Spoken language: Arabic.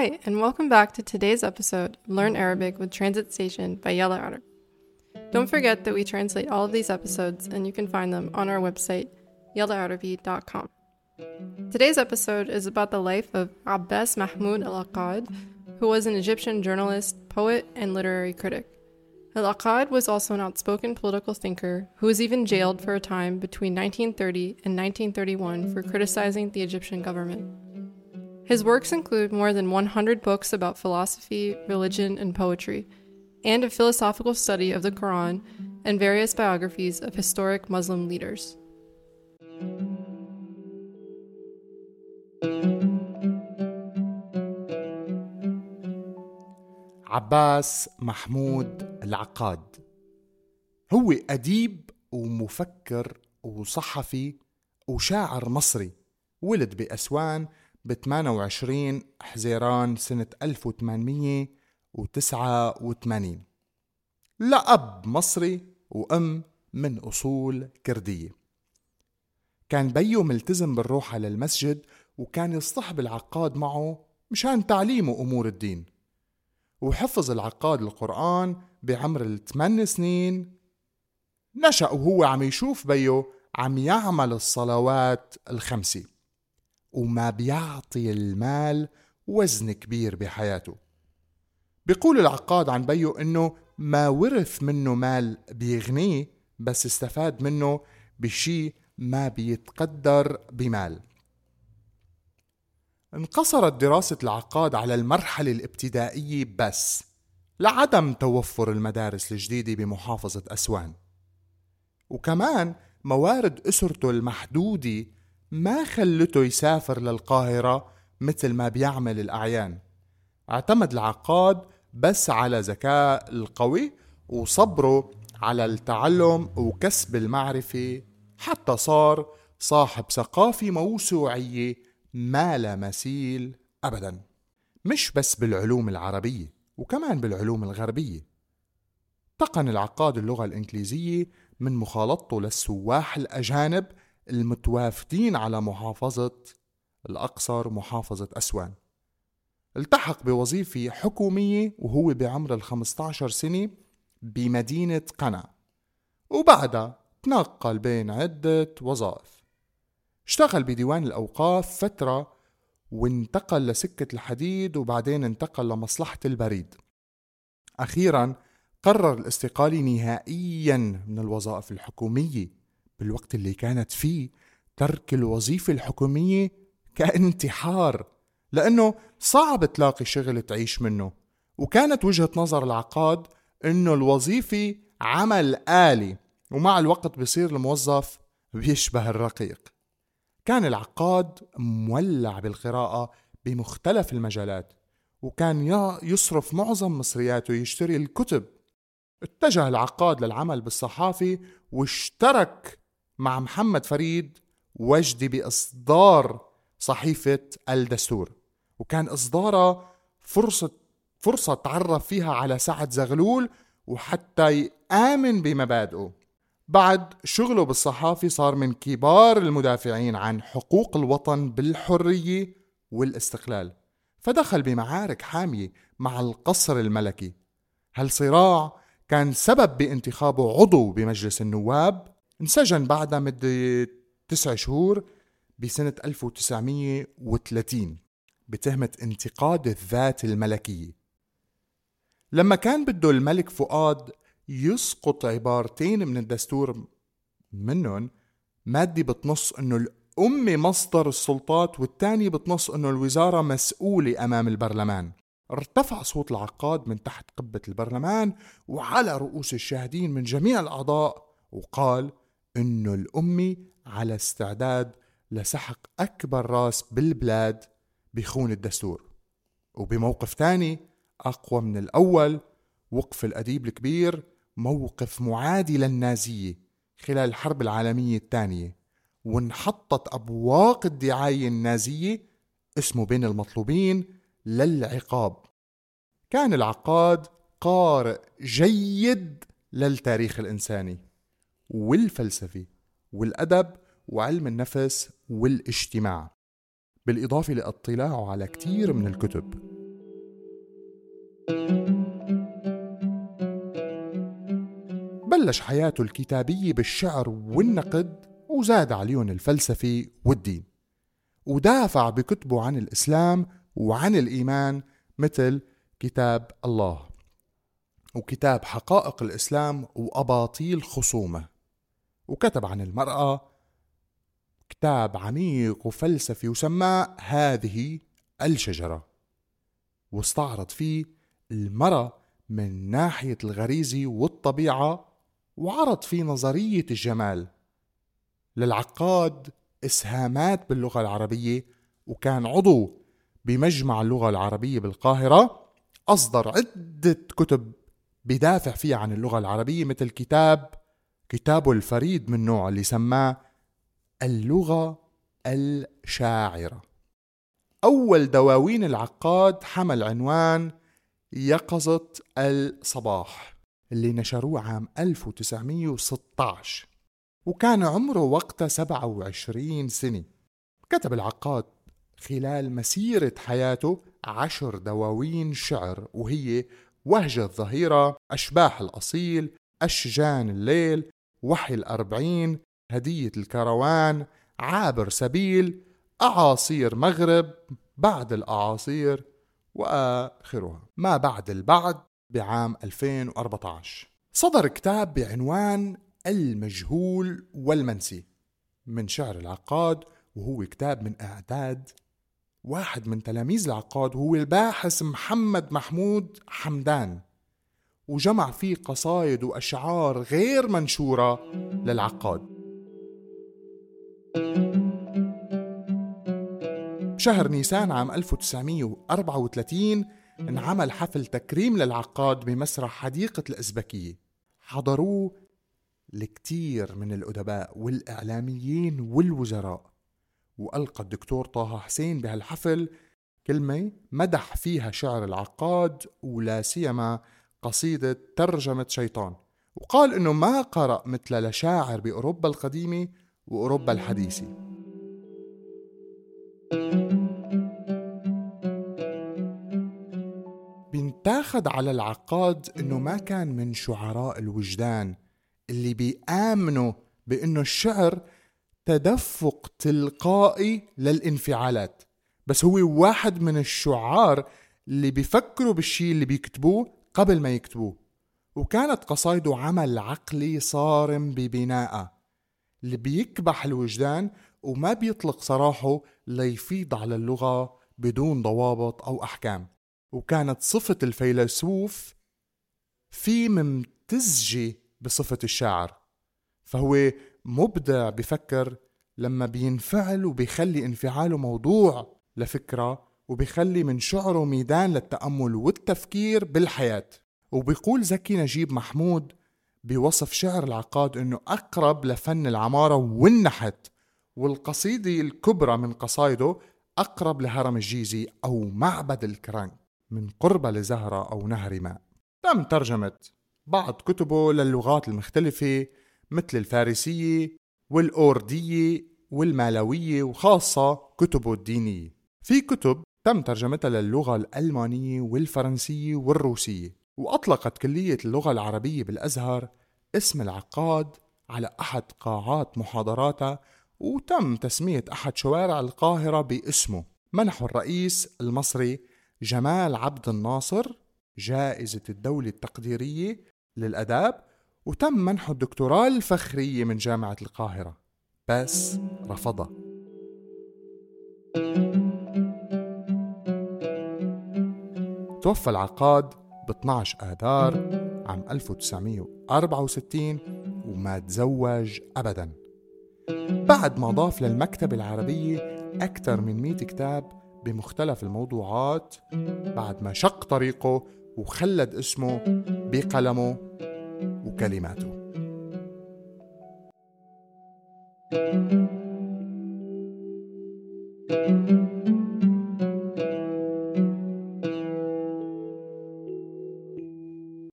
Hi, and welcome back to today's episode Learn Arabic with Transit Station by Yala Arab. Don't forget that we translate all of these episodes and you can find them on our website, yallaarabi.com. Today's episode is about the life of Abbas Mahmoud al Aqad, who was an Egyptian journalist, poet, and literary critic. Al Aqad was also an outspoken political thinker who was even jailed for a time between 1930 and 1931 for criticizing the Egyptian government. His works include more than 100 books about philosophy, religion, and poetry, and a philosophical study of the Quran and various biographies of historic Muslim leaders. عباس محمود العقاد هو أديب ومفكر وصحفي وشاعر مصري ولد بأسوان ب 28 حزيران سنة 1889 لأب مصري وأم من أصول كردية. كان بيو ملتزم بالروحة للمسجد وكان يصطحب العقاد معه مشان تعليمه أمور الدين. وحفظ العقاد القرآن بعمر الثمان سنين. نشأ وهو عم يشوف بيو عم يعمل الصلوات الخمسة. وما بيعطي المال وزن كبير بحياته. بيقول العقاد عن بيو إنه ما ورث منه مال بيغنيه بس استفاد منه بشي ما بيتقدر بمال. انقصرت دراسة العقاد على المرحلة الابتدائية بس لعدم توفر المدارس الجديدة بمحافظة أسوان. وكمان موارد أسرته المحدودة ما خلته يسافر للقاهرة مثل ما بيعمل الأعيان. اعتمد العقاد بس على ذكاء القوي وصبره على التعلم وكسب المعرفة. حتى صار صاحب ثقافة موسوعية ما لا مثيل أبدا. مش بس بالعلوم العربية وكمان بالعلوم الغربية. تقن العقاد اللغة الإنجليزية من مخالطته للسواح الأجانب المتوافدين على محافظة الأقصر محافظة أسوان. التحق بوظيفة حكومية وهو بعمر ال 15 سنة بمدينة قنا وبعدها تنقل بين عدة وظائف. اشتغل بديوان الأوقاف فترة وانتقل لسكة الحديد وبعدين انتقل لمصلحة البريد. أخيرا قرر الاستقالة نهائيا من الوظائف الحكومية. بالوقت اللي كانت فيه ترك الوظيفة الحكومية كانتحار لأنه صعب تلاقي شغل تعيش منه. وكانت وجهة نظر العقاد أنه الوظيفة عمل آلي ومع الوقت بصير الموظف بيشبه الرقيق. كان العقاد مولع بالقراءة بمختلف المجالات وكان يصرف معظم مصرياته يشتري الكتب. اتجه العقاد للعمل بالصحافة واشترك مع محمد فريد وجدي بإصدار صحيفة الدستور. وكان إصدارها فرصة فرصة تعرف فيها على سعد زغلول وحتى يآمن بمبادئه. بعد شغله بالصحافة صار من كبار المدافعين عن حقوق الوطن بالحرية والاستقلال. فدخل بمعارك حامية مع القصر الملكي. هالصراع كان سبب بانتخابه عضو بمجلس النواب انسجن بعدها مدة تسع شهور بسنة 1930 بتهمة انتقاد الذات الملكية. لما كان بده الملك فؤاد يسقط عبارتين من الدستور منهم مادة بتنص إنه الأمة مصدر السلطات والتانية بتنص إنه الوزارة مسؤولة أمام البرلمان. ارتفع صوت العقاد من تحت قبة البرلمان وعلى رؤوس الشاهدين من جميع الأعضاء وقال إنه الأمة على استعداد لسحق أكبر راس بالبلاد بخون الدستور. وبموقف تاني أقوى من الأول وقف الأديب الكبير موقف معادي للنازية خلال الحرب العالمية الثانية. وانحطت أبواق الدعاية النازية اسمه بين المطلوبين للعقاب. كان العقاد قارئ جيد للتاريخ الإنساني. والفلسفة والأدب وعلم النفس والاجتماع بالإضافة لاطلاعه على كتير من الكتب. بلش حياته الكتابية بالشعر والنقد وزاد عليهم الفلسفة والدين ودافع بكتبه عن الإسلام وعن الإيمان مثل كتاب الله وكتاب حقائق الإسلام وأباطيل خصومه. وكتب عن المرأة كتاب عميق وفلسفي وسماه هذه الشجرة واستعرض فيه المرأة من ناحية الغريزة والطبيعة وعرض فيه نظرية الجمال للعقاد إسهامات باللغة العربية وكان عضو بمجمع اللغة العربية بالقاهرة أصدر عدة كتب بدافع فيها عن اللغة العربية مثل كتاب كتابه الفريد من نوعه اللي سماه اللغة الشاعرة. أول دواوين العقاد حمل عنوان يقظة الصباح اللي نشروه عام 1916 وكان عمره وقتها 27 سنة. كتب العقاد خلال مسيرة حياته عشر دواوين شعر وهي وهج الظهيرة أشباح الأصيل أشجان الليل وحي الأربعين هدية الكروان عابر سبيل أعاصير مغرب بعد الأعاصير وآخرها. ما بعد البعد بعام 2014 صدر كتاب بعنوان المجهول والمنسي. من شعر العقاد وهو كتاب من إعداد واحد من تلاميذ العقاد وهو الباحث محمد محمود حمدان. وجمع فيه قصايد وأشعار غير منشورة للعقاد. بشهر نيسان عام 1934 انعمل حفل تكريم للعقاد بمسرح حديقة الأزبكية. حضروه الكثير من الأدباء والإعلاميين والوزراء. وألقى الدكتور طه حسين بهالحفل كلمة مدح فيها شعر العقاد ولا سيما قصيدة ترجمة شيطان وقال إنه ما قرأ مثل لشاعر بأوروبا القديمة وأوروبا الحديثة. بينتاخد على العقاد إنه ما كان من شعراء الوجدان اللي بيآمنوا بأنه الشعر تدفق تلقائي للانفعالات بس هو واحد من الشعار اللي بيفكروا بالشي اللي بيكتبوه قبل ما يكتبوه. وكانت قصايده عمل عقلي صارم ببنائه اللي بيكبح الوجدان وما بيطلق سراحه ليفيض على اللغة بدون ضوابط أو أحكام. وكانت صفة الفيلسوف في ممتزجة بصفة الشاعر. فهو مبدع بفكر لما بينفعل وبيخلي انفعاله موضوع لفكرة وبيخلي من شعره ميدان للتأمل والتفكير بالحياة. وبيقول زكي نجيب محمود بوصف شعر العقاد إنه أقرب لفن العمارة والنحت والقصيدة الكبرى من قصايده أقرب لهرم الجيزي أو معبد الكرنك من قربة لزهرة أو نهر ماء تم ترجمة بعض كتبه للغات المختلفة مثل الفارسية والأوردية والمالوية وخاصة كتبه الدينية. في كتب تم ترجمتها للغة الألمانية والفرنسية والروسية وأطلقت كلية اللغة العربية بالأزهر اسم العقاد على أحد قاعات محاضراتها وتم تسمية أحد شوارع القاهرة باسمه. منحه الرئيس المصري جمال عبد الناصر جائزة الدولة التقديرية للأداب وتم منحه الدكتوراه الفخرية من جامعة القاهرة. بس رفضها. توفى العقاد ب 12 آذار عام 1964 وما تزوج أبدا. بعد ما ضاف للمكتبة العربية أكثر من 100 كتاب بمختلف الموضوعات بعد ما شق طريقه وخلد اسمه بقلمه وكلماته.